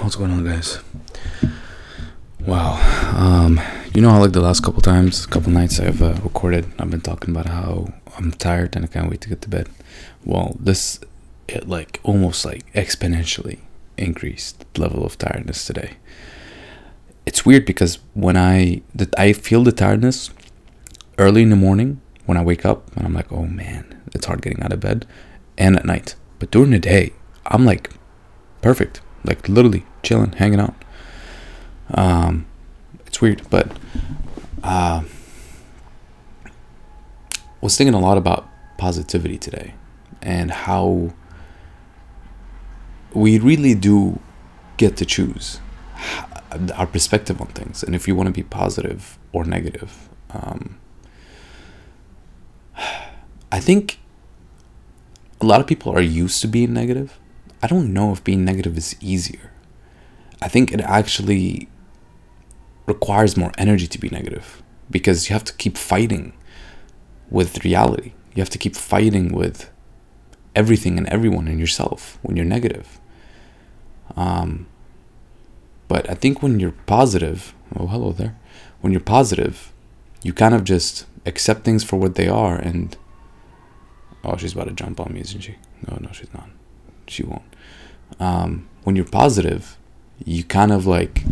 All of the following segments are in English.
What's going on, guys? Wow. Um, you know how like the last couple times, couple nights I've uh, recorded, I've been talking about how I'm tired and I can't wait to get to bed. Well, this it like almost like exponentially increased level of tiredness today. It's weird because when I I feel the tiredness early in the morning when I wake up and I'm like, oh man, it's hard getting out of bed, and at night. But during the day, I'm like perfect, like literally chilling, hanging out. Um, it's weird, but uh, was thinking a lot about positivity today and how we really do get to choose our perspective on things and if you want to be positive or negative um, i think a lot of people are used to being negative i don't know if being negative is easier i think it actually requires more energy to be negative because you have to keep fighting with reality you have to keep fighting with everything and everyone in yourself when you're negative um, but I think when you're positive, oh, hello there. When you're positive, you kind of just accept things for what they are and. Oh, she's about to jump on me, isn't she? No, no, she's not. She won't. Um, when you're positive, you kind of like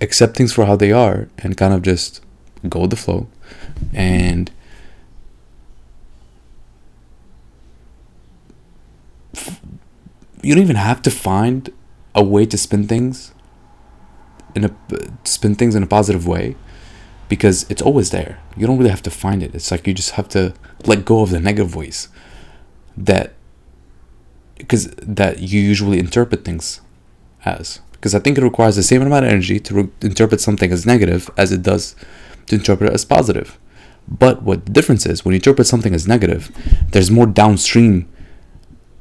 accept things for how they are and kind of just go with the flow and you don't even have to find a way to spin things in a spin things in a positive way because it's always there. You don't really have to find it. It's like you just have to let go of the negative ways that because that you usually interpret things as because I think it requires the same amount of energy to re- interpret something as negative as it does to interpret it as positive. But what the difference is when you interpret something as negative, there's more downstream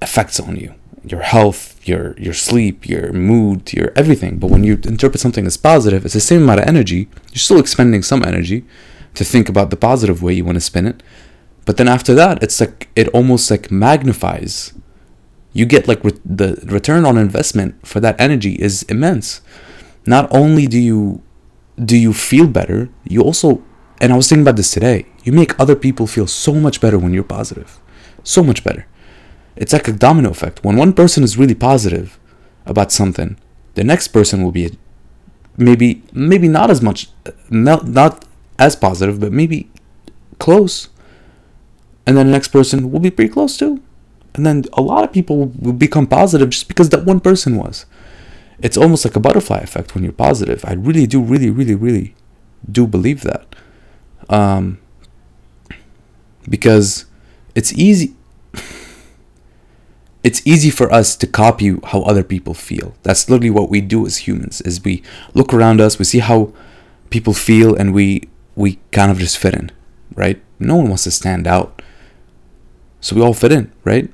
effects on you your health, your your sleep, your mood, your everything. But when you interpret something as positive, it's the same amount of energy. You're still expending some energy to think about the positive way you want to spin it. But then after that, it's like it almost like magnifies. You get like re- the return on investment for that energy is immense. Not only do you do you feel better, you also and I was thinking about this today. You make other people feel so much better when you're positive. So much better it's like a domino effect. When one person is really positive about something, the next person will be maybe maybe not as much not, not as positive, but maybe close. And then the next person will be pretty close too. And then a lot of people will become positive just because that one person was. It's almost like a butterfly effect when you're positive. I really do, really, really, really do believe that. Um, because it's easy it's easy for us to copy how other people feel. That's literally what we do as humans is we look around us, we see how people feel and we we kind of just fit in, right? No one wants to stand out. So we all fit in, right?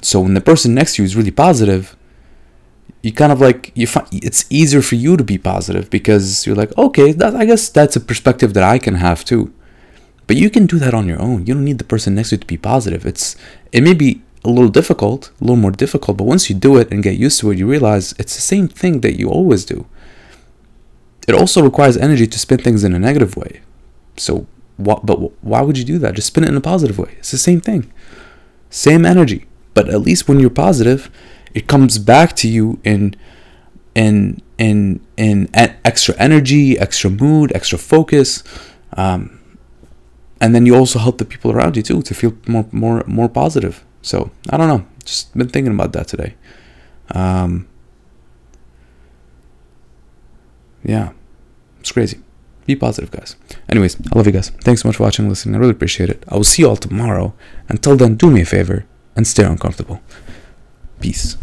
So when the person next to you is really positive, you kind of like you find it's easier for you to be positive because you're like, okay, that, I guess that's a perspective that I can have too. But you can do that on your own. You don't need the person next to you to be positive. It's it may be a little difficult, a little more difficult, but once you do it and get used to it, you realize it's the same thing that you always do. It also requires energy to spin things in a negative way. So, what, but why would you do that? Just spin it in a positive way. It's the same thing. Same energy. But at least when you're positive, it comes back to you in in in in extra energy, extra mood, extra focus. Um, and then you also help the people around you too to feel more more more positive so I don't know. Just been thinking about that today. Um, yeah, it's crazy. Be positive, guys. Anyways, I love you guys. Thanks so much for watching and listening. I really appreciate it. I will see you all tomorrow. Until then, do me a favor and stay uncomfortable. Peace.